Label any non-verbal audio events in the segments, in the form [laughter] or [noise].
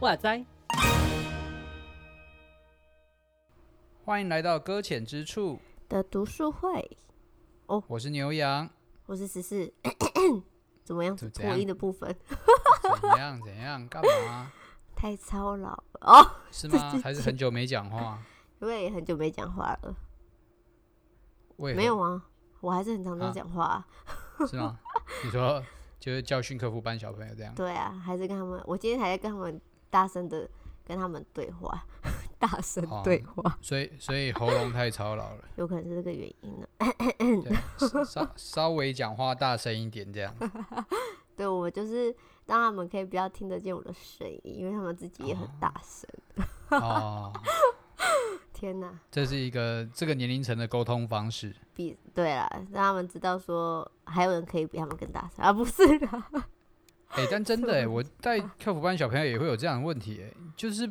哇塞！欢迎来到搁浅之处的读书会。哦，我是牛羊，我是十四。怎么样？怎破音的部分？怎样？怎样？干嘛？[laughs] 太操劳了哦？[laughs] 是吗？还是很久没讲话？[laughs] 因为很久没讲话了。没有啊，我还是很常常讲话、啊啊。是吗？你说就是教训课辅班小朋友这样？对啊，还是跟他们。我今天还在跟他们。大声的跟他们对话，大声对话，哦、所以所以喉咙太操劳了，[laughs] 有可能是这个原因呢。稍稍微讲话大声一点，这样。[laughs] 对，我就是让他们可以不要听得见我的声音，因为他们自己也很大声。哦，[laughs] 天哪，这是一个这个年龄层的沟通方式。比对啦，让他们知道说还有人可以比他们更大声啊，不是的。哎、欸，但真的哎、欸，我带客服班小朋友也会有这样的问题哎、欸，就是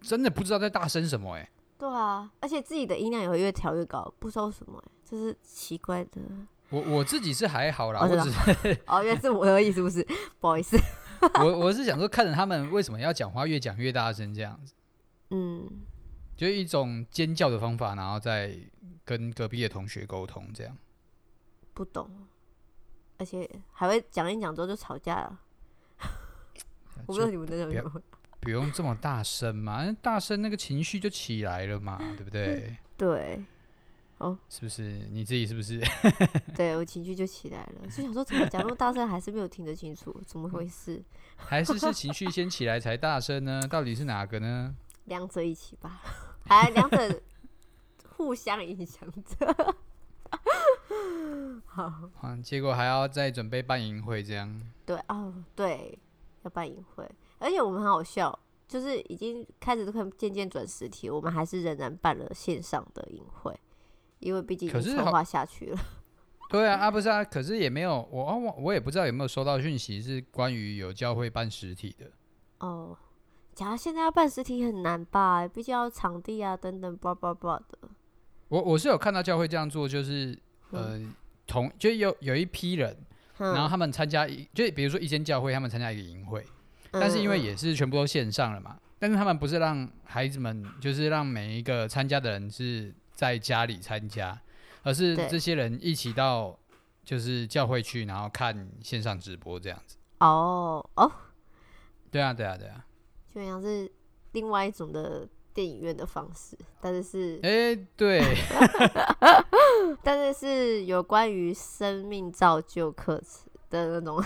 真的不知道在大声什么哎、欸。对啊，而且自己的音量也会越调越高，不知道什么哎、欸，这是奇怪的。我我自己是还好啦，哦、我只是 [laughs] 哦，原来是我的意思，不是？[laughs] 不好意思。我我是想说，看着他们为什么要讲话越讲越大声这样子。嗯，就一种尖叫的方法，然后再跟隔壁的同学沟通这样。不懂。而且还会讲一讲之后就吵架了，[laughs] 我不知道你们在讲什么。不用这么大声嘛，大声那个情绪就起来了嘛，对不对？对。哦，是不是你自己？是不是？[laughs] 对，我情绪就起来了，就想说怎么讲那么大声还是没有听得清楚，怎么回事？还是是情绪先起来才大声呢？[laughs] 到底是哪个呢？两者一起吧，还两者互相影响着。[laughs] 好，嗯，结果还要再准备办营会，这样。对哦，对，要办营会，而且我们很好笑，就是已经开始都可以渐渐转实体，我们还是仍然办了线上的营会，因为毕竟策划下去了。[laughs] 对啊，啊不是啊，可是也没有我我我也不知道有没有收到讯息是关于有教会办实体的。哦，假如现在要办实体很难吧？毕竟要场地啊等等，blah blah blah 的。我我是有看到教会这样做，就是。呃，同就有有一批人，然后他们参加一，就比如说一间教会，他们参加一个营会，但是因为也是全部都线上了嘛，但是他们不是让孩子们，就是让每一个参加的人是在家里参加，而是这些人一起到就是教会去，然后看线上直播这样子。哦哦，对啊对啊对啊，就像是另外一种的。电影院的方式，但是是哎、欸、对，[laughs] [laughs] 但是是有关于生命造就课程的那种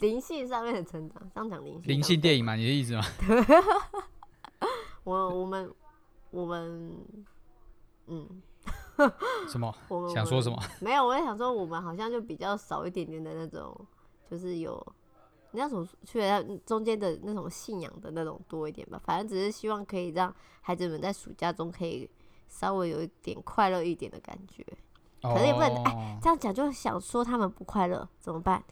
灵性上面的成长，这样讲灵性灵性电影嘛，你的意思吗？[laughs] 我我们我们嗯，什么？[laughs] 我们想说什么？没有，我在想说，我们好像就比较少一点点的那种，就是有。你要怎么去中间的那种信仰的那种多一点吧，反正只是希望可以让孩子们在暑假中可以稍微有一点快乐一点的感觉。可是也不能哎，这样讲就想说他们不快乐怎么办？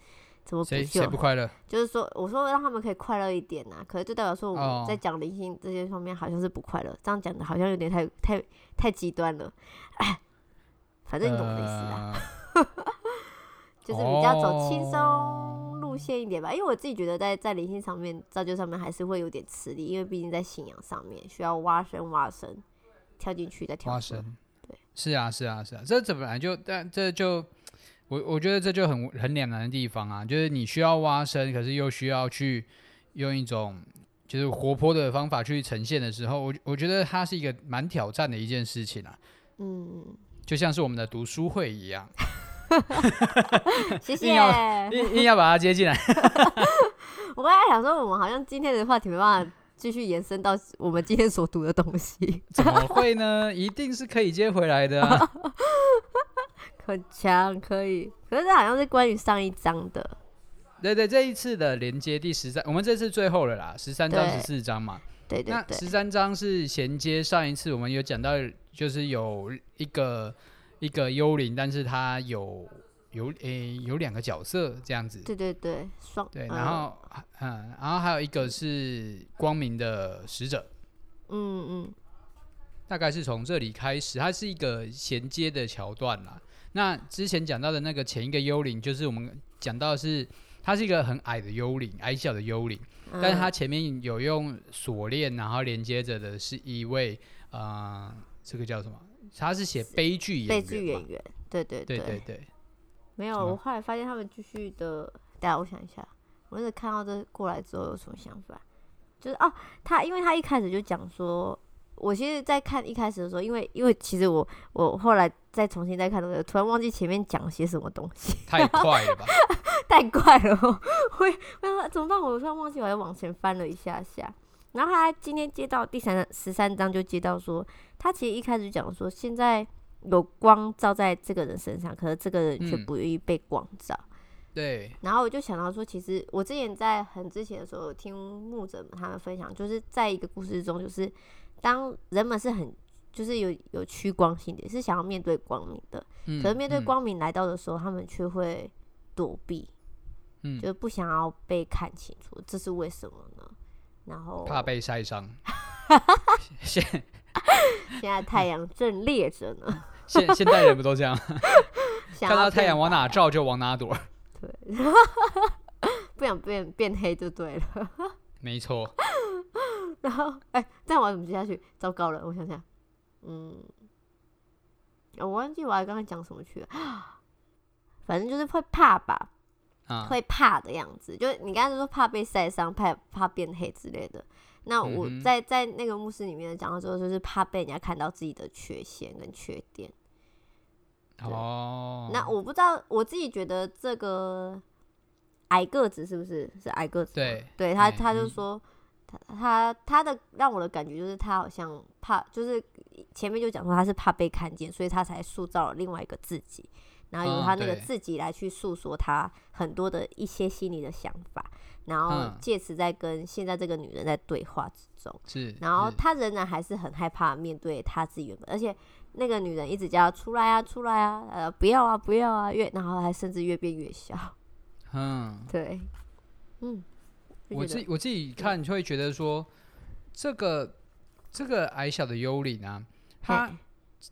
怎么谁谁不快乐？就是说我说让他们可以快乐一点呐、啊，可是就代表说我们在讲灵性这些方面好像是不快乐，这样讲的好像有点太太太极端了。哎，[clears throat] 反正你懂我的意思啦，呃、[laughs] 就是比较走轻松。路线一点吧，因为我自己觉得在在灵性上面造就上面还是会有点吃力，因为毕竟在信仰上面需要挖深挖深，跳进去再跳出来。对，是啊是啊是啊，这这本来就但这就我我觉得这就很很两难的地方啊，就是你需要挖深，可是又需要去用一种就是活泼的方法去呈现的时候，我我觉得它是一个蛮挑战的一件事情啊。嗯，就像是我们的读书会一样。[laughs] 谢谢，硬要硬硬要把它接进来。[laughs] 我刚才想说，我们好像今天的话题没办法继续延伸到我们今天所读的东西。怎么会呢？一定是可以接回来的啊！[laughs] 很强，可以。可是这好像是关于上一章的。对对，这一次的连接第十三，我们这次最后了啦，十三章、十四章嘛。对对对。那十三章是衔接上一次，我们有讲到，就是有一个。一个幽灵，但是他有有诶、欸、有两个角色这样子。对对对，双对，然后嗯，然后还有一个是光明的使者。嗯嗯，大概是从这里开始，它是一个衔接的桥段啦。那之前讲到的那个前一个幽灵，就是我们讲到的是，它是一个很矮的幽灵，矮小的幽灵，嗯、但是它前面有用锁链，然后连接着的是一位呃，这个叫什么？他是写悲剧演员，悲剧演员，对对对。对对对，没有，我后来发现他们继续的，等下我想一下，我那时看到这过来之后有什么想法？就是哦，他因为他一开始就讲说，我其实，在看一开始的时候，因为因为其实我我后来再重新再看的时候，突然忘记前面讲些什么东西，[laughs] 太快了吧，[laughs] 太快了，我我怎么办？我突然忘记，我还往前翻了一下下。然后他今天接到第三十三章，就接到说，他其实一开始讲说，现在有光照在这个人身上，可是这个人却不愿意被光照。嗯对，然后我就想到说，其实我之前在很之前的时候听牧者们他们分享，就是在一个故事中，就是当人们是很就是有有趋光性的，是想要面对光明的，嗯、可是面对光明来到的时候，嗯、他们却会躲避，嗯，就是不想要被看清楚，这是为什么呢？然后怕被晒伤。[laughs] 现现在太阳正烈着呢，[laughs] 现现代人不都这样？[laughs] 看到太阳往哪照就往哪躲。对，不想变变黑就对了。没错。[laughs] 然后，哎、欸，这样我怎么接下去？糟糕了，我想想，嗯，我忘记我还刚才讲什么去了。反正就是会怕吧，啊、会怕的样子。就是你刚才说怕被晒伤，怕怕变黑之类的。那我在、嗯、在那个牧师里面讲的时候，就是怕被人家看到自己的缺陷跟缺点。哦，那我不知道，我自己觉得这个矮个子是不是是矮个子？对，对他，他就说他他他的让我的感觉就是他好像怕，就是前面就讲说他是怕被看见，所以他才塑造了另外一个自己，然后由他那个自己来去诉说他很多的一些心里的想法，然后借此在跟现在这个女人在对话之中，是，然后他仍然还是很害怕面对他自己原本，而且。那个女人一直叫出来啊，出来啊，呃，不要啊，不要啊，越然后还甚至越变越小。嗯，对，嗯，我自己我自己看就会觉得说，这个这个矮小的幽灵啊，他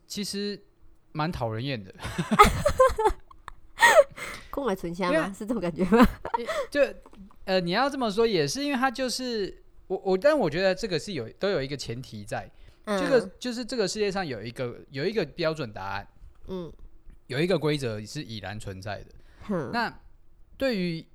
其实蛮讨人厌的。[laughs] 空耳存香吗？是这种感觉吗？[laughs] 就呃，你要这么说也是，因为他就是我我，但我觉得这个是有都有一个前提在。这个就是这个世界上有一个有一个标准答案，嗯，有一个规则是已然存在的。嗯、那对于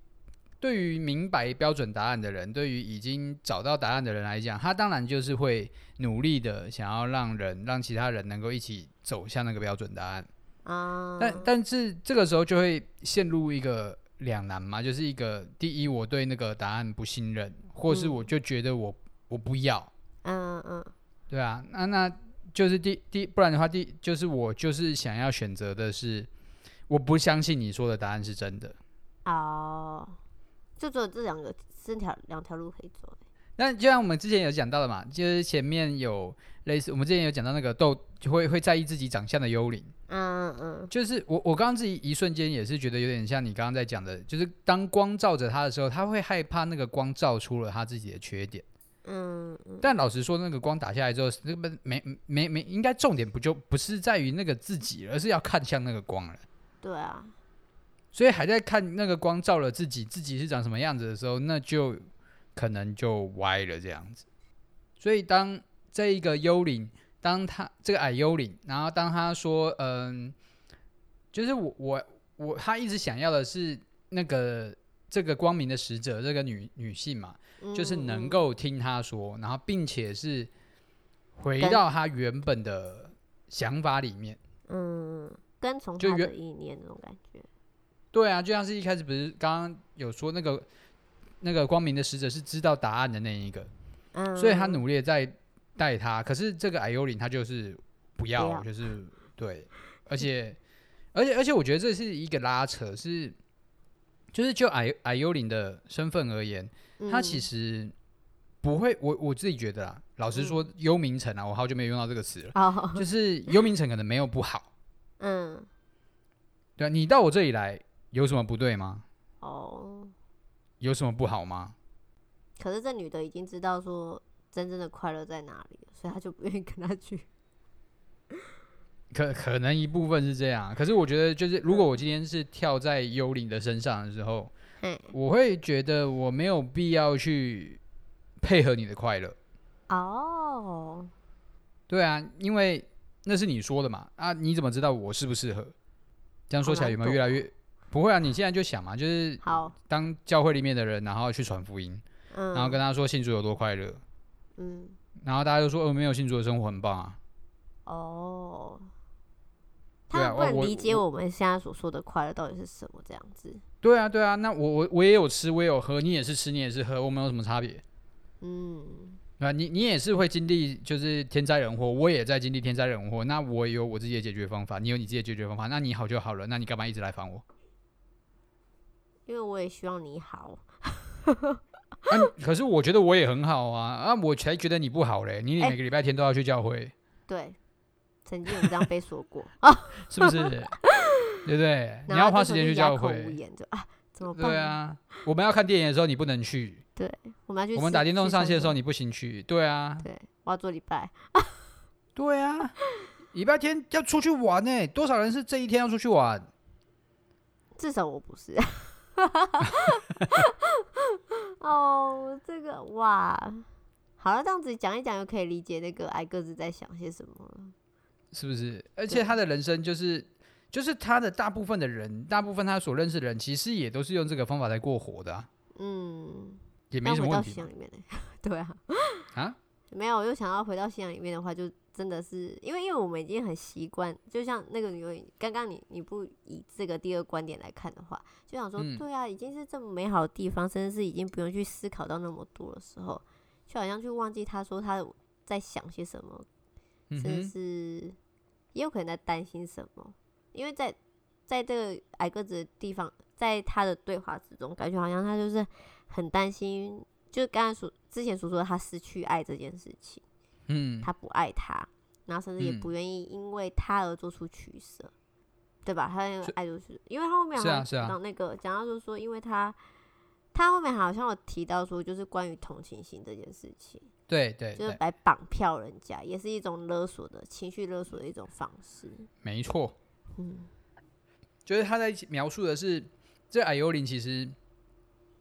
对于明白标准答案的人，对于已经找到答案的人来讲，他当然就是会努力的想要让人让其他人能够一起走向那个标准答案。啊、但但是这个时候就会陷入一个两难嘛，就是一个第一，我对那个答案不信任，或是我就觉得我我不要。嗯嗯。嗯对啊，那那就是第第，不然的话，第就是我就是想要选择的是，我不相信你说的答案是真的。哦，就只有这两个，这条两条路可以走。那就像我们之前有讲到的嘛，就是前面有类似，我们之前有讲到那个豆就会会在意自己长相的幽灵。嗯嗯，就是我我刚刚自己一瞬间也是觉得有点像你刚刚在讲的，就是当光照着他的时候，他会害怕那个光照出了他自己的缺点。嗯，但老实说，那个光打下来之后，那个没没没，应该重点不就不是在于那个自己，而是要看向那个光了。对啊，所以还在看那个光照了自己，自己是长什么样子的时候，那就可能就歪了这样子。所以当这一个幽灵，当他这个矮幽灵，然后当他说，嗯，就是我我我，他一直想要的是那个这个光明的使者，这个女女性嘛。就是能够听他说，然后并且是回到他原本的想法里面，嗯，跟从他的意念那种感觉。对啊，就像是一开始不是刚刚有说那个那个光明的使者是知道答案的那一个，嗯，所以他努力在带他，可是这个矮幽灵他就是不要，不要就是对，而且而且而且我觉得这是一个拉扯，是就是就矮矮幽灵的身份而言。他其实不会，我我自己觉得啊，老实说，幽冥城啊，我好久没有用到这个词了。就是幽冥城可能没有不好，嗯，对啊，你到我这里来有什么不对吗？哦，有什么不好吗？可是这女的已经知道说真正的快乐在哪里，所以她就不愿意跟他去。可可能一部分是这样，可是我觉得就是如果我今天是跳在幽灵的身上的时候，嗯，我会觉得我没有必要去配合你的快乐。哦，对啊，因为那是你说的嘛，啊，你怎么知道我适不适合？这样说起来有没有越来越不会啊？你现在就想嘛，就是好当教会里面的人，然后去传福音，嗯，然后跟他说信主有多快乐，嗯，然后大家就说哦，没有信主的生活很棒啊，哦。他们不能理解我们现在所说的快乐到底是什么，这样子。对啊，对啊，那我我我也有吃，我也有喝，你也是吃，你也是喝，我们有什么差别？嗯，对吧？你你也是会经历就是天灾人祸，我也在经历天灾人祸，那我有我自己的解决方法，你有你自己的解决方法，那你好就好了，那你干嘛一直来烦我？因为我也希望你好。[laughs] 啊，可是我觉得我也很好啊，啊，我才觉得你不好嘞，你每个礼拜天都要去教会。欸、对。曾经有这样被说过啊 [laughs] [laughs] 是不是？对不对？你要花时间去教会，啊，怎么办？对啊，我们要看电影的时候你不能去，对，我们要去。我们打电动上线的时候你不行去，对啊，对，我要做礼拜，对啊，礼拜天要出去玩呢，多少人是这一天要出去玩？至少我不是。[laughs] 哦，这个哇，好了，这样子讲一讲，就可以理解那个矮个子在想些什么了。是不是？而且他的人生就是，就是他的大部分的人，大部分他所认识的人，其实也都是用这个方法在过活的啊。嗯，也没什么问题。信仰里面 [laughs] 对啊。啊？没有，我就想要回到信仰里面的话，就真的是因为，因为我们已经很习惯，就像那个女，刚刚你你不以这个第二观点来看的话，就想说，嗯、对啊，已经是这么美好的地方，甚至是已经不用去思考到那么多的时候，就好像去忘记他说他在想些什么，甚至是。也有可能在担心什么，因为在在这个矮个子的地方，在他的对话之中，感觉好像他就是很担心，就是刚才所之前所说的他失去爱这件事情，嗯，他不爱他，然后甚至也不愿意因为他而做出取舍，嗯、对吧？他那个爱就是，因为他后面好像讲那个讲到就是说，因为他他后面好像有提到说，就是关于同情心这件事情。对对，就是来绑票人家，也是一种勒索的情绪勒索的一种方式。没错，嗯，就是他在描述的是，这矮幽灵其实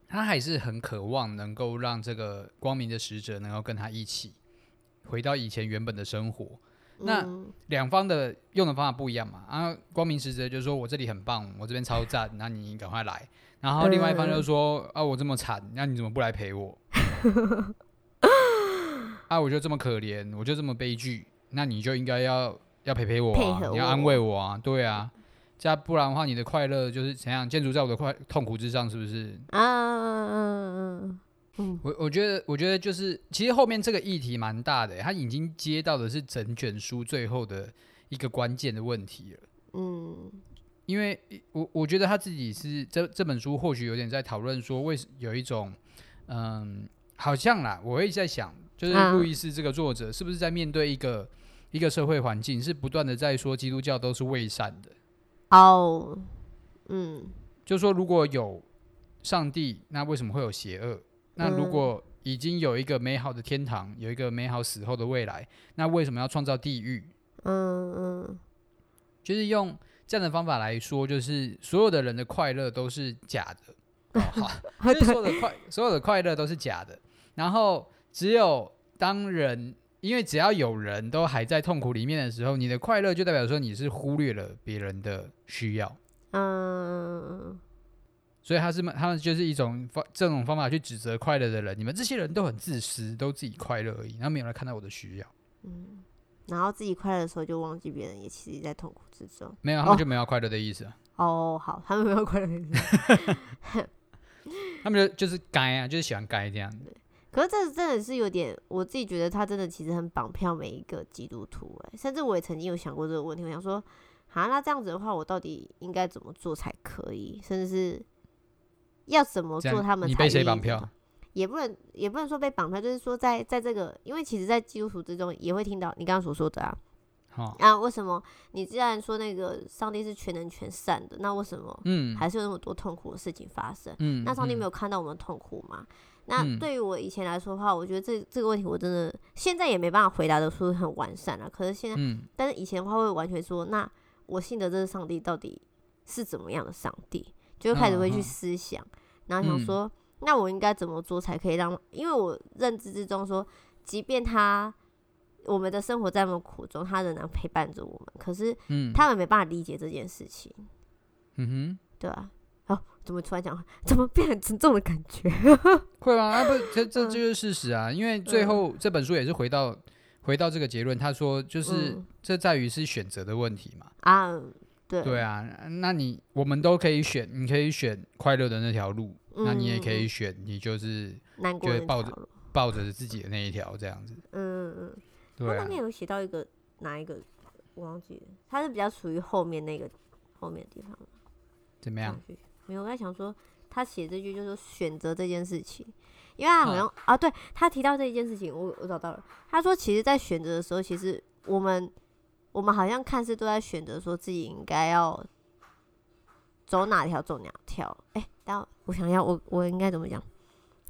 他还是很渴望能够让这个光明的使者能够跟他一起回到以前原本的生活。嗯、那两方的用的方法不一样嘛？啊，光明使者就是说我这里很棒，我这边超赞，[laughs] 那你赶快来。然后另外一方就是说、嗯、啊，我这么惨，那你怎么不来陪我？[laughs] 啊！我就这么可怜，我就这么悲剧，那你就应该要要陪陪我啊，我你要安慰我啊，对啊，这样不然的话，你的快乐就是怎样建筑在我的快痛苦之上，是不是？啊嗯我我觉得我觉得就是，其实后面这个议题蛮大的，他已经接到的是整卷书最后的一个关键的问题了。嗯，因为我我觉得他自己是这这本书或许有点在讨论说，为什有一种嗯，好像啦，我会在想。就是路易斯这个作者是不是在面对一个一个社会环境，是不断的在说基督教都是伪善的？哦，嗯，就说如果有上帝，那为什么会有邪恶？那如果已经有一个美好的天堂，有一个美好死后的未来，那为什么要创造地狱？嗯嗯，就是用这样的方法来说，就是所有的人的快乐都是假的，[laughs] 哦，好，就是所有的快所有的快乐都是假的，然后。只有当人，因为只要有人都还在痛苦里面的时候，你的快乐就代表说你是忽略了别人的需要。嗯，所以他是他们就是一种方这种方法去指责快乐的人，你们这些人都很自私，都自己快乐而已，然后没有人看到我的需要。嗯，然后自己快乐的时候就忘记别人也其实在痛苦之中。没有，他们就没有快乐的意思。哦，好，他们没有快乐的意思。[laughs] 他们就就是该啊，就是喜欢该这样子。可是这真的是有点，我自己觉得他真的其实很绑票每一个基督徒哎，甚至我也曾经有想过这个问题，我想说，啊，那这样子的话，我到底应该怎么做才可以？甚至是要怎么做他们才？你被谁绑票？也不能也不能说被绑票，就是说在在这个，因为其实，在基督徒之中也会听到你刚刚所说的啊，哦、啊，为什么你既然说那个上帝是全能全善的，那为什么嗯还是有那么多痛苦的事情发生？嗯，那上帝没有看到我们痛苦吗？嗯、那对于我以前来说的话，我觉得这这个问题我真的现在也没办法回答的说很完善了。可是现在，嗯、但是以前的话会完全说，那我信的这个上帝到底是怎么样的上帝？就开始会去思想，哦、然后想说，嗯、那我应该怎么做才可以让？因为我认知之中说，即便他。我们的生活在那么苦中，他仍然陪伴着我们。可是，他们没办法理解这件事情。嗯哼，对啊。哦，怎么突然讲？[laughs] 怎么变很沉重的感觉？[laughs] 会吗？啊，不，这这就是事实啊。因为最后、嗯、这本书也是回到回到这个结论。他说，就是、嗯、这在于是选择的问题嘛。啊，对。对啊，那你我们都可以选，你可以选快乐的那条路，嗯、那你也可以选，你就是难过的抱着抱着自己的那一条这样子。嗯嗯嗯。他那边有写到一个哪一个，我忘记了。他是比较属于后面那个后面的地方。怎么样？没有，我在想说，他写这句就是选择这件事情，因为他好像啊，啊，对他提到这一件事情，我我找到了。他说，其实，在选择的时候，其实我们我们好像看似都在选择，说自己应该要走哪条走哪条。哎、欸，但我想要，我我应该怎么讲？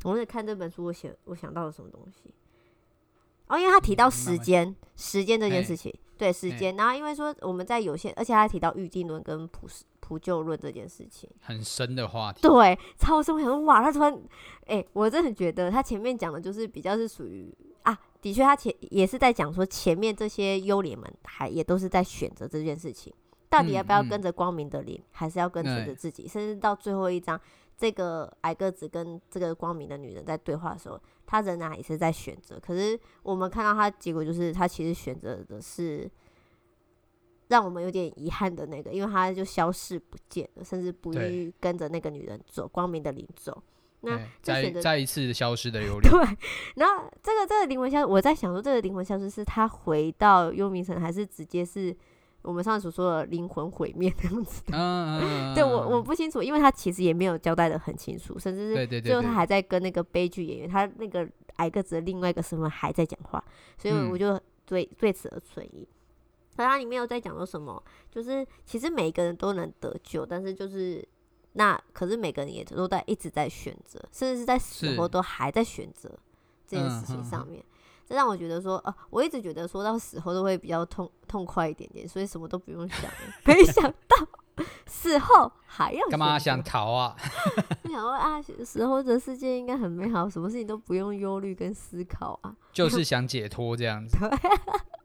我在看这本书，我写我想到了什么东西。哦，因为他提到时间，嗯、时间这件事情，欸、对时间，欸、然后因为说我们在有限，而且他还提到预定论跟普普救论这件事情，很深的话题，对，超深。我想说，哇，他突然，哎、欸，我真的觉得他前面讲的就是比较是属于啊，的确，他前也是在讲说前面这些幽灵们还也都是在选择这件事情，到底要不要跟着光明的灵，嗯、还是要跟随着自己，嗯、甚至到最后一章。这个矮个子跟这个光明的女人在对话的时候，他仍然也是在选择。可是我们看到他结果就是，他其实选择的是让我们有点遗憾的那个，因为他就消失不见了，甚至不愿意跟着那个女人走，光明的灵走。那再再一次消失的幽灵。[laughs] 对，然后这个这个灵魂消失，我在想说，这个灵魂消失是他回到幽冥城，还是直接是？我们上次所说的灵魂毁灭那样子的，嗯、[laughs] 对我我不清楚，因为他其实也没有交代的很清楚，甚至是最后他还在跟那个悲剧演员，他那个矮个子的另外一个身份还在讲话，所以我就对、嗯、对此而存疑。当然，里面有在讲说什么，就是其实每一个人都能得救，但是就是那可是每个人也都在一直在选择，甚至是在死后都还在选择这件事情上面。嗯这让我觉得说，呃，我一直觉得说到死后都会比较痛痛快一点点，所以什么都不用想。没想到死后还要干嘛想逃啊？我 [laughs] 想说啊，死后的世界应该很美好，什么事情都不用忧虑跟思考啊，[laughs] 就是想解脱这样子。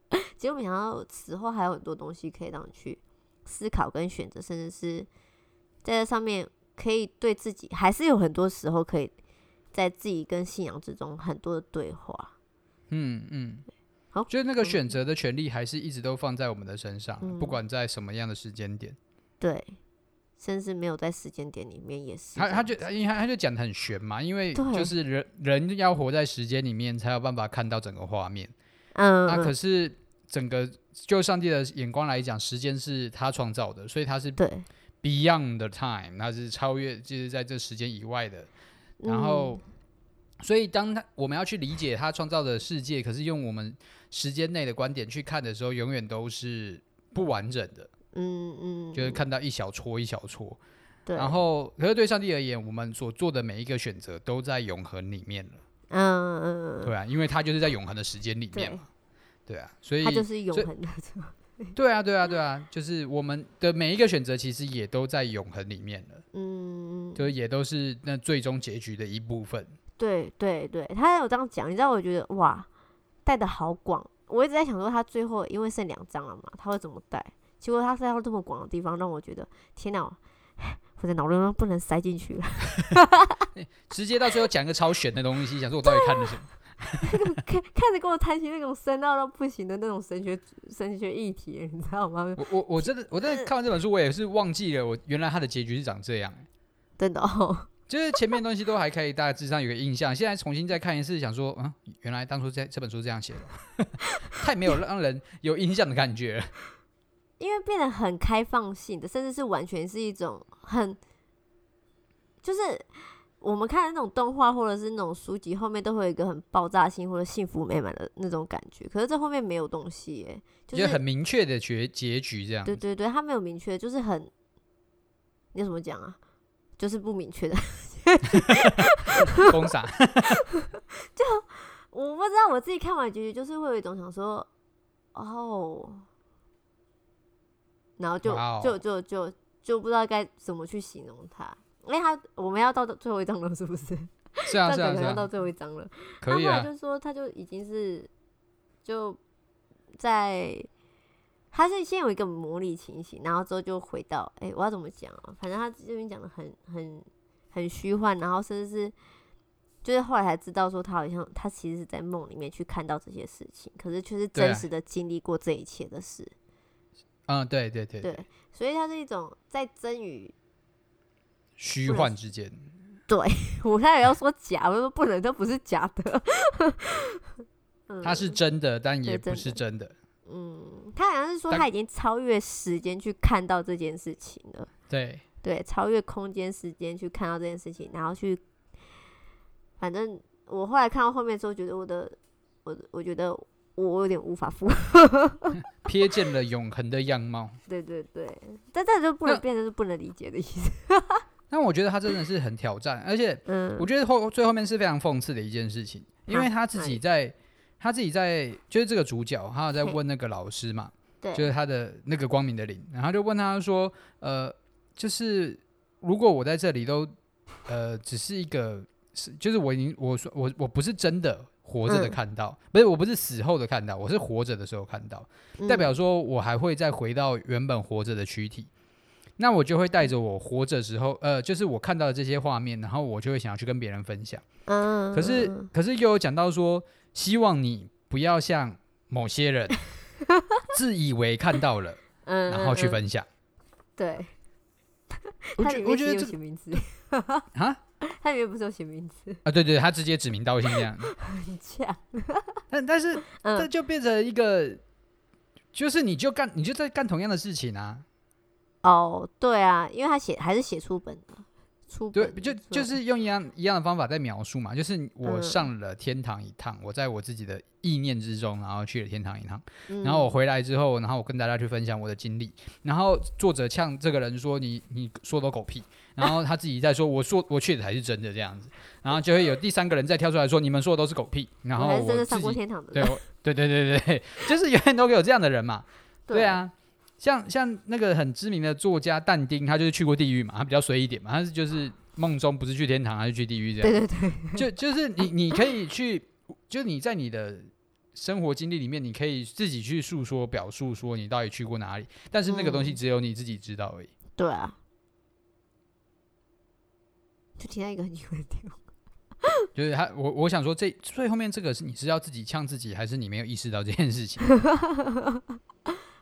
对，结果没想到死后还有很多东西可以让你去思考跟选择，甚至是在这上面可以对自己，还是有很多时候可以在自己跟信仰之中很多的对话。嗯嗯，好，就是那个选择的权利还是一直都放在我们的身上，嗯、不管在什么样的时间点。对，甚至没有在时间点里面也是。他他就因为他他就讲的很玄嘛，因为就是人人要活在时间里面才有办法看到整个画面。嗯，那、啊、可是整个就上帝的眼光来讲，时间是他创造的，所以他是对 beyond the time，那是超越就是在这时间以外的，然后。嗯所以，当他我们要去理解他创造的世界，可是用我们时间内的观点去看的时候，永远都是不完整的。嗯嗯，就是看到一小撮一小撮。对。然后，可是对上帝而言，我们所做的每一个选择都在永恒里面了。嗯嗯嗯。对啊，因为他就是在永恒的时间里面嘛。对。对啊，所以他就是永恒的。[laughs] 对啊，对啊，对啊，就是我们的每一个选择，其实也都在永恒里面了。嗯。就也都是那最终结局的一部分。对对对，他有这样讲，你知道？我觉得哇，带的好广。我一直在想说，他最后因为剩两张了嘛，他会怎么带？结果他塞到这么广的地方，让我觉得天哪，我的脑中不能塞进去了。[laughs] 直接到最后讲一个超玄的东西，想说我到底看了什么？开开始跟我谈起那种深奥到不行的那种神学神学议题，[laughs] 你知道吗？我我我真的我真的看完这本书，我也是忘记了，我原来它的结局是长这样。真的哦。[laughs] 就是前面东西都还可以，大致上有个印象。现在重新再看一次，想说，嗯，原来当初这这本书这样写的，[laughs] 太没有让人有印象的感觉了。因为变得很开放性的，甚至是完全是一种很，就是我们看的那种动画或者是那种书籍，后面都会有一个很爆炸性或者幸福美满的那种感觉。可是这后面没有东西耶，就是很明确的结结局这样。对对对，他没有明确，就是很，你怎么讲啊？就是不明确的。封杀。就我不知道，我自己看完结局，就是会有一种想说，哦，然后就、wow. 就就就就不知道该怎么去形容它。因为他我们要到最后一章了，是不是？是啊，是啊，是啊。要到最后一章了，可以啊。他后来就说，他就已经是就在，他是先有一个模拟情形，然后之后就回到，哎、欸，我要怎么讲啊？反正他这边讲的很很很虚幻，然后甚至是就是后来才知道说，他好像他其实是在梦里面去看到这些事情，可是却是真实的经历过这一切的事。嗯，对对对，对，所以它是一种在真与。虚幻之间，对 [laughs] 我刚才要说假，我说不能，都不是假的。[laughs] 它是真的，但也不是真的。嗯，他好像是说他已经超越时间去看到这件事情了。对对，超越空间时间去看到这件事情，然后去，反正我后来看到后面之后，觉得我的，我我觉得我有点无法负荷，[laughs] 瞥见了永恒的样貌。对对对，但这就不能变成是不能理解的意思。但我觉得他真的是很挑战，而且我觉得后最后面是非常讽刺的一件事情，因为他自己在，他自己在，就是这个主角，他有在问那个老师嘛，就是他的那个光明的灵，然后就问他说，呃，就是如果我在这里都，呃，只是一个，是就是我已经我说我我不是真的活着的看到，不是我不是死后的看到，我是活着的时候看到，代表说我还会再回到原本活着的躯体。那我就会带着我活着时候，呃，就是我看到的这些画面，然后我就会想要去跟别人分享。嗯，可是可是又有讲到说，希望你不要像某些人 [laughs] 自以为看到了，嗯，然后去分享。对，我觉我觉得这写名字啊，[laughs] 他里面不是有写名字啊？对对，他直接指名道姓这样，[laughs] 很强。但但是这就变成一个，就是你就干，你就在干同样的事情啊。哦、oh，对啊，因为他写还是写出本的，出本对，就就是用一样一样的方法在描述嘛，就是我上了天堂一趟，嗯，我在我自己的意念之中，然后去了天堂一趟，嗯，然后我回来之后，然后我跟大家去分享我的经历，然后作者呛这个人说你你说的狗屁，然后他自己在说我说我去的才是真的这样子，然后就会有第三个人再跳出来说你们说的都是狗屁，然后我自己上过天堂的对 [laughs] 对对对对，就是永远都有这样的人嘛，对啊。像像那个很知名的作家但丁，他就是去过地狱嘛，他比较随一点嘛，他是就是梦中不是去天堂，还是去地狱这样。对对对，就就是你你可以去，就你在你的生活经历里面，你可以自己去诉说表述说你到底去过哪里，但是那个东西只有你自己知道而已。嗯、对啊，就提到一个很奇怪的地方，[laughs] 就是他我我想说这最后面这个是你是要自己呛自己，还是你没有意识到这件事情？[laughs]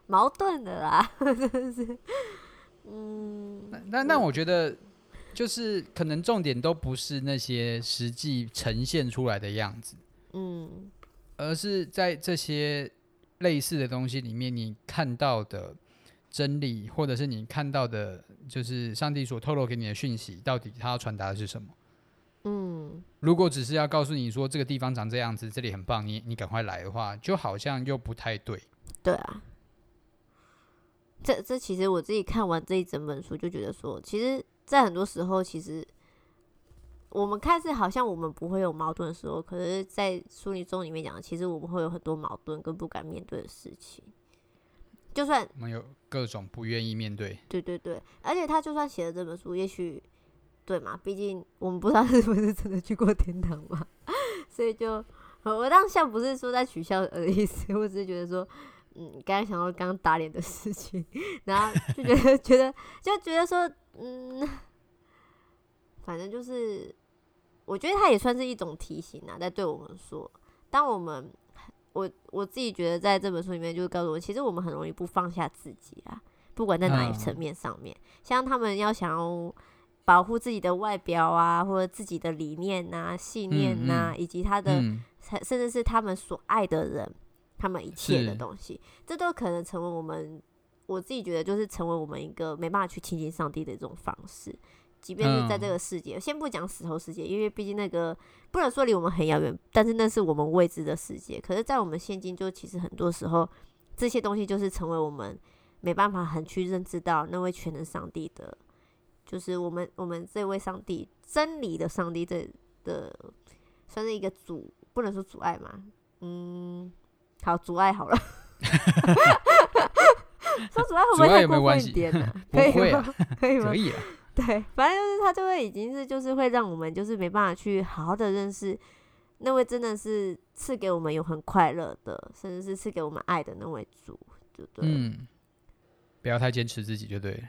矛盾的啦，真的是，嗯，那那我觉得就是可能重点都不是那些实际呈现出来的样子，嗯，而是在这些类似的东西里面，你看到的真理，或者是你看到的，就是上帝所透露给你的讯息，到底他要传达的是什么？嗯，如果只是要告诉你说这个地方长这样子，这里很棒，你你赶快来的话，就好像又不太对。对啊。这这其实我自己看完这一整本书，就觉得说，其实，在很多时候，其实我们看似好像我们不会有矛盾的时候，可是，在书里中里面讲，其实我们会有很多矛盾跟不敢面对的事情。就算我们有各种不愿意面对，对对对，而且他就算写了这本书，也许对嘛？毕竟我们不知道 [laughs] 是不是真的去过天堂嘛，[laughs] 所以就我当下不是说在取笑的意思，[laughs] 我只是觉得说。嗯，刚才想到刚刚打脸的事情，然后就觉得 [laughs] 觉得就觉得说，嗯，反正就是，我觉得他也算是一种提醒啊，在对我们说，当我们我我自己觉得在这本书里面，就是告诉我，其实我们很容易不放下自己啊，不管在哪一层面上面，嗯，像他们要想要保护自己的外表啊，或者自己的理念啊、信念啊，嗯嗯，以及他的，嗯，甚至是他们所爱的人。他们一切的东西，这都可能成为我们，我自己觉得就是成为我们一个没办法去亲近上帝的一种方式。即便是在这个世界，嗯、先不讲死后世界，因为毕竟那个不能说离我们很遥远，但是那是我们未知的世界。可是，在我们现今，就其实很多时候，这些东西就是成为我们没办法很去认知到那位全能上帝的，就是我们我们这位上帝真理的上帝这的，算是一个阻，不能说阻碍嘛，嗯，好，阻碍好了。[laughs] 说阻碍会不会太过分一点呢？[laughs] 可以吗？可以吗？可以啊。[laughs] 对，反正就是他就会已经是就是会让我们就是没办法去好好的认识那位真的是赐给我们有很快乐的，甚至是赐给我们爱的那位主，就对。嗯，不要太坚持自己就对。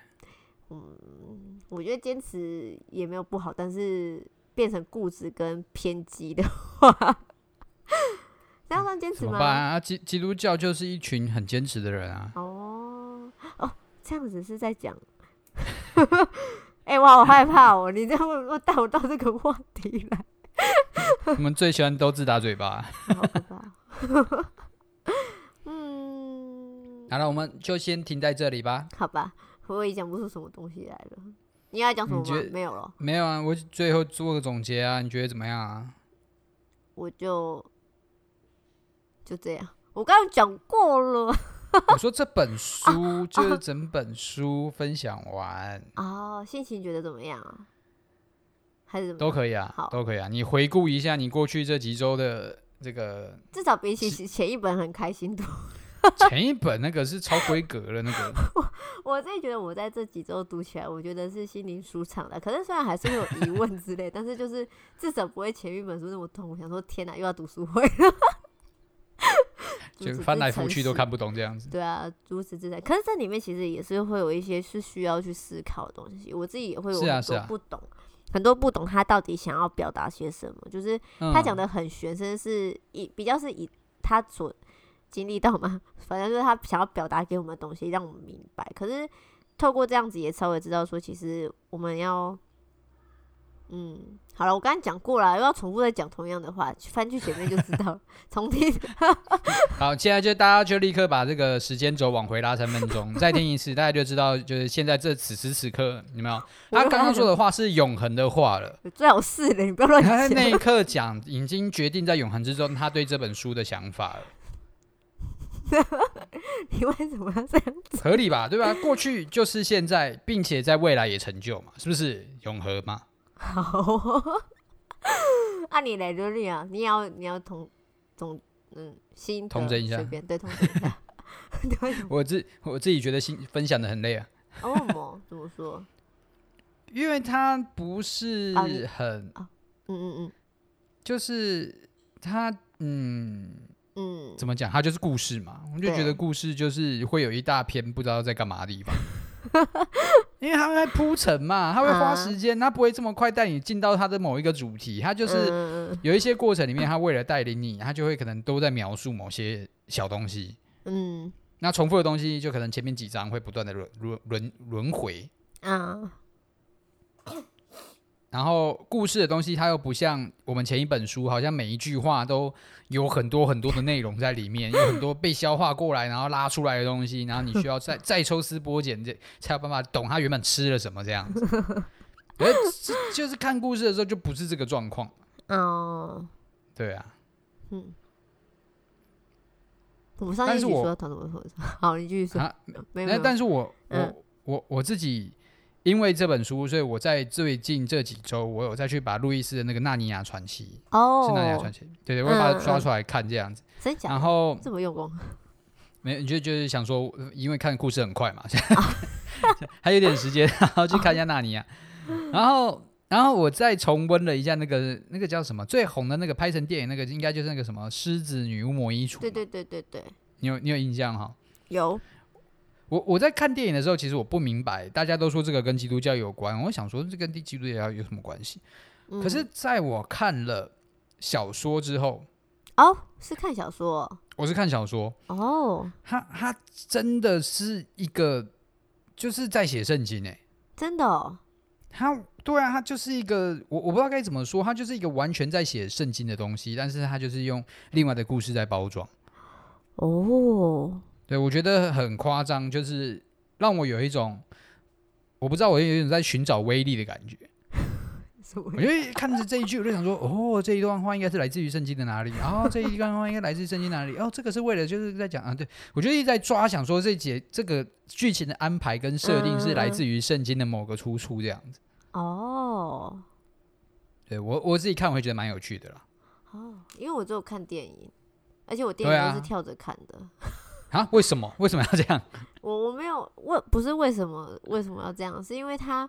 嗯，我觉得坚持也没有不好，但是变成固执跟偏激的话，这样算坚持吗？怎么办啊？基基督教就是一群很坚持的人啊。哦哦，这样子是在讲。[laughs] 哎、欸，我好害怕哦！你这样会带我到这个话题来。我们最喜欢都自打嘴巴。好吧。[laughs] 嗯。好了，我们就先停在这里吧。好吧，我也讲不出什么东西来了。你要讲什么吗？没有了。没有啊，我最后做个总结啊，你觉得怎么样啊？我就就这样，我刚刚讲过了。[laughs] 我说这本书就是整本书分享完哦，心情觉得怎么样啊？还是怎么都可以啊，好都可以啊。你回顾一下你过去这几周的这个，至少比起前一本很开心多。前一本那个是超规格的那个。[laughs] 我我自己觉得我在这几周读起来，我觉得是心灵舒畅的。可是虽然还是会有疑问之类，但是就是至少不会前一本书那么痛。我想说，天哪，又要读书会了。就翻来覆去都看不懂这样子。对啊，如此之在。可是这里面其实也是会有一些是需要去思考的东西。我自己也会有很多不懂，很多不懂他到底想要表达些什么。就是他讲的很玄，甚至是以比较是以他所经历到嘛，反正就是他想要表达给我们的东西，让我们明白。可是透过这样子，也稍微知道说，其实我们要。嗯，好了，我刚才讲过了，又要重复再讲同样的话，翻去前面就知道了。[laughs] 重听。好，现在就大家就立刻把这个时间轴往回拉三分钟，再听一次，大家就知道，就是现在这此时此刻，有没有？他刚刚说的话是永恒的话了，[laughs] 最好是的，你不要乱讲。[laughs] 他在那一刻讲，已经决定在永恒之中，他对这本书的想法了。你为什么要这样子？合理吧？对吧？过去就是现在，并且在未来也成就嘛，是不是永恒嘛？好，按你来就你啊！你要你要同总嗯心同整一下，对，同整一下。[laughs] 我自我自己觉得心分享的很累啊。为什么？怎么说？因为他不是很，嗯嗯嗯，就是他嗯嗯，怎么讲？他就是故事嘛。我就觉得故事就是会有一大篇不知道在干嘛的地方。[laughs] 因为他会铺陈嘛，他会花时间，他不会这么快带你进到他的某一个主题，他就是有一些过程里面，他为了带领你，他就会可能都在描述某些小东西。嗯，那重复的东西就可能前面几章会不断的轮轮轮轮回。啊。然后故事的东西，它又不像我们前一本书，好像每一句话都有很多很多的内容在里面，有很多被消化过来，然后拉出来的东西，然后你需要再 [laughs] 再抽丝剥茧，这才有办法懂他原本吃了什么这样子。而就是看故事的时候，就不是这个状况。哦，对啊，嗯，我上一集说他怎么说？好，你继续说。啊，没有，但是我我我我自己。因为这本书，所以我在最近这几周，我有再去把路易斯的那个《纳尼亚传奇》哦，是《纳尼亚传奇》，对对，我会把它刷出来看这样子。真假？然后这么用功？没，你就就是想说，因为看故事很快嘛，[laughs] 还有点时间，然后去看一下《纳尼亚》。[laughs] 然后，然后我再重温了一下那个那个叫什么最红的那个拍成电影那个，应该就是那个什么《狮子女巫魔衣橱》。对对对对对，你有你有印象哈？有。我我在看电影的时候，其实我不明白，大家都说这个跟基督教有关，我想说这跟基督教有什么关系？嗯、可是在我看了小说之后，哦，是看小说，我是看小说哦，他他真的是一个就是在写圣经诶，真的、哦，他对啊，他就是一个我我不知道该怎么说，他就是一个完全在写圣经的东西，但是他就是用另外的故事在包装。哦。对，我觉得很夸张，就是让我有一种我不知道，我有一种在寻找威力的感觉。[laughs] 我就看着这一句，我就想说，哦，这一段话应该是来自于圣经的哪里？然后这一段话应该来自圣经哪里？哦，这个是为了就是在讲啊，对我就一直在抓，想说这节这个剧情的安排跟设定是来自于圣经的某个出处这样子。哦，对我我自己看我会觉得蛮有趣的啦。哦，因为我只有看电影，而且我电影都是跳着看的。啊？[laughs] 为什么？为什么要这样？[laughs] 我我没有问，不是为什么为什么要这样？是因为他。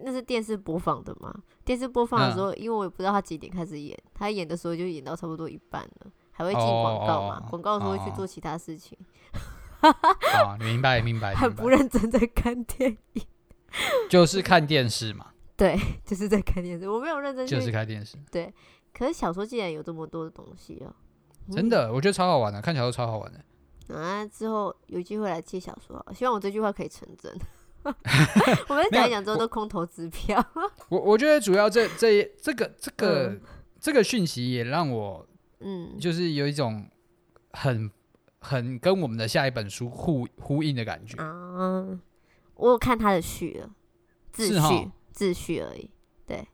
那是电视播放的嘛？电视播放的时候，嗯、因为我也不知道他几点开始演，他演的时候就演到差不多一半了，还会进广告嘛？广、哦、告的时候会去做其他事情。[laughs] 哦哦、明白明白。很不认真在看电影，就是看电视嘛。对，就是在看电视。我没有认真，就是看电视。对，可是小说竟然有这么多的东西哦！真的，我觉得超好玩的，看小说超好玩的。啊，之后有机会来接小说，希望我这句话可以成真。[laughs] 我们讲一讲之后都空头支票。[laughs] 我我觉得主要这这这个这个、嗯、这个讯息也让我嗯，就是有一种很很跟我们的下一本书呼呼应的感觉。嗯，我有看他的序了，秩序秩序而已。对，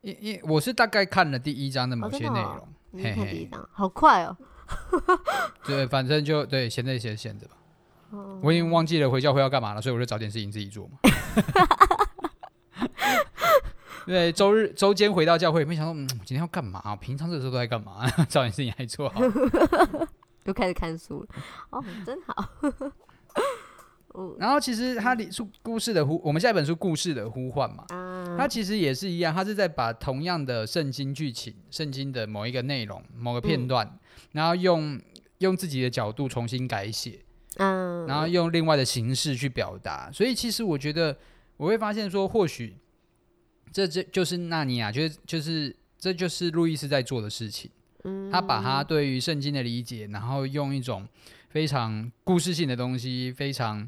因因我是大概看了第一章的某些内容。哦哦、你看第一章，好快哦。[laughs] 对，反正就对，闲着也闲着吧。我已经忘记了回教会要干嘛了，所以我就找点事情自己做嘛。[laughs] 对，周日周间回到教会，没想到嗯，今天要干嘛？平常这个时候都在干嘛？[laughs] 找点事情来做好，又开始看书了。哦，真好。然后其实他里故事的呼，我们下一本书故事的呼唤嘛，它其实也是一样，它是在把同样的圣经剧情、圣经的某一个内容、某个片段，嗯、然后用用自己的角度重新改写。嗯，然后用另外的形式去表达，所以其实我觉得我会发现说，或许这这就是纳尼亚，就是就是这就是路易斯在做的事情。嗯，他把他对于圣经的理解，然后用一种非常故事性的东西，非常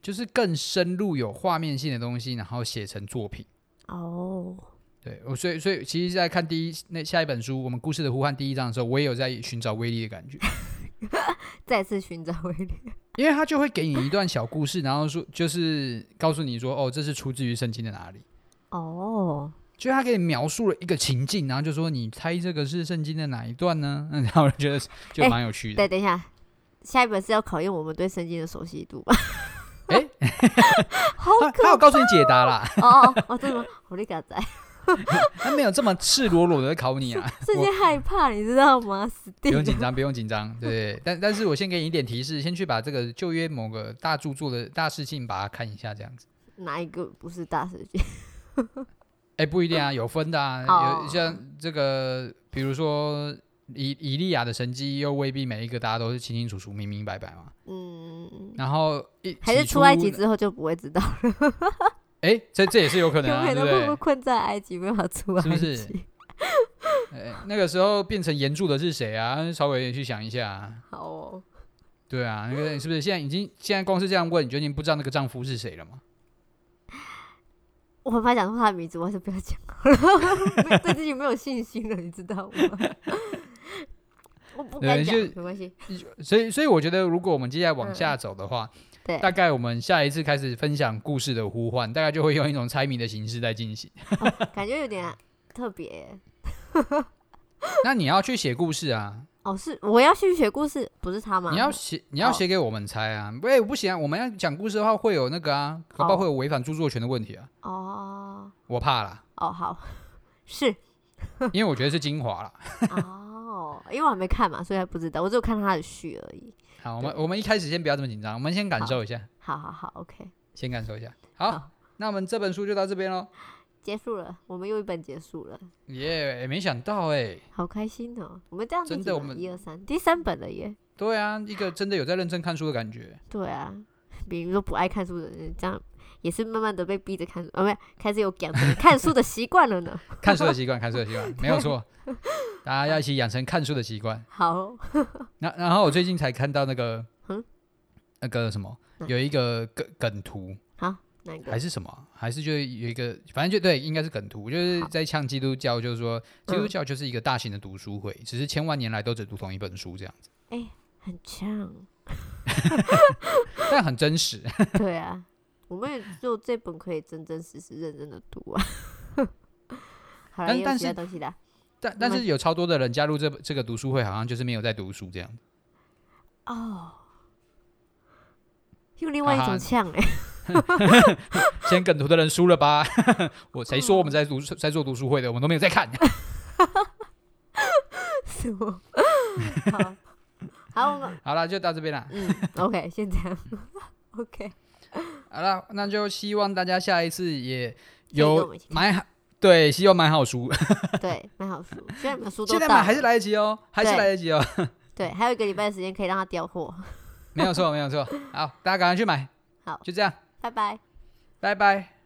就是更深入有画面性的东西，然后写成作品。哦，对，我所以所以其实，在看第一那下一本书《我们故事的呼唤》第一章的时候，我也有在寻找威力的感觉。[laughs] 再次寻找威力，因为他就会给你一段小故事，然后说就是告诉你说，哦，这是出自于圣经的哪里？哦，就他给你描述了一个情境，然后就说你猜这个是圣经的哪一段呢？[laughs] 然后我觉得就蛮有趣的。对，等一下，下一本是要考验我们对圣经的熟悉度吧？哎，[laughs] 好，他有告诉你解答啦。哦哦，真的吗？我的嘎仔。[laughs] 他没有这么赤裸裸的考你啊！[laughs] 瞬间害怕，你知道吗？死定！不用紧张，[laughs] 不用紧张，对。但但是我先给你一点提示，先去把这个旧约某个大著作的大事情把它看一下，这样子。哪一个不是大事情？哎、欸，不一定啊，有分的啊。有像这个，比如说以以利亚的神迹，又未必每一个大家都是清清楚楚、明明白白嘛。嗯。然后一还是出埃及之后就不会知道了。哎、欸，这这也是有可能啊，对不对？困在埃及，没法出来，是不是？欸、[laughs] 那个时候变成岩柱的是谁啊？稍微去想一下。好哦。对啊，那个是不是现在已经现在光是这样问，你就已经不知道那个丈夫是谁了吗？[laughs] 我很怕讲出他的名字，我还是不要讲了。[laughs] 对自己没有信心了，你知道吗？我不敢讲，没关系。所以，所以我觉得，如果我们接下来往下走的话。嗯对，大概我们下一次开始分享故事的呼唤，大概就会用一种猜谜的形式在进行。哦，[laughs] 感觉有点特别。[laughs] 那你要去写故事啊？哦，是我要去写故事，不是他吗？你要写，你要写给我们猜啊？喂、哦，不行啊！我们要讲故事的话，会有那个啊，搞不好会有违反著作权的问题啊。哦，我怕啦。哦，好，[laughs] 是，因为我觉得是精华了。哦，因为我还没看嘛，所以还不知道，我只有看他的序而已。好，我们我们一开始先不要这么紧张，我们先感受一下。好好好，OK。先感受一下。好，好，那我们这本书就到这边喽。结束了，我们又一本结束了。耶，没想到哎，好开心哦！我们这样子真的，我们一二三，第三本了耶。对啊，一个真的有在认真看书的感觉。对啊，比如说不爱看书的人，这样也是慢慢的被逼着看书，啊，没有，开始有养成 [laughs] 看书的习惯了呢。[laughs] 看书的习惯，看书的习惯，没有错。[laughs] 大家要一起养成看书的习惯。好。那然后我最近才看到那个，嗯，那个什么，有一个梗梗图。好，哪个？还是什么？还是就有一个，反正就对，应该是梗图，就是在呛基督教，就是说基督教就是一个大型的读书会，只是千万年来都只读同一本书这样子。哎，很呛。但很真实。对啊。我们也只有这本可以真真实实认真的读啊。好了，但是东西的。但但是有超多的人加入这这个读书会，好像就是没有在读书这样。哦，用另外一种呛哎。[laughs] 先梗图的人输了吧？我谁说我们在读在做读书会的？我们都没有在看。[laughs] 什么？好，好，[laughs] 好了，就到这边了。嗯，OK，先这样。OK，好了，那就希望大家下一次也有买好。对，希望买好书。对，买好书。现在买书都现在买还是来得及哦，还是来得及哦。对，还有一个礼拜的时间可以让它调货。没有错，没有错。好，大家赶快去买。好，就这样。拜拜。拜拜。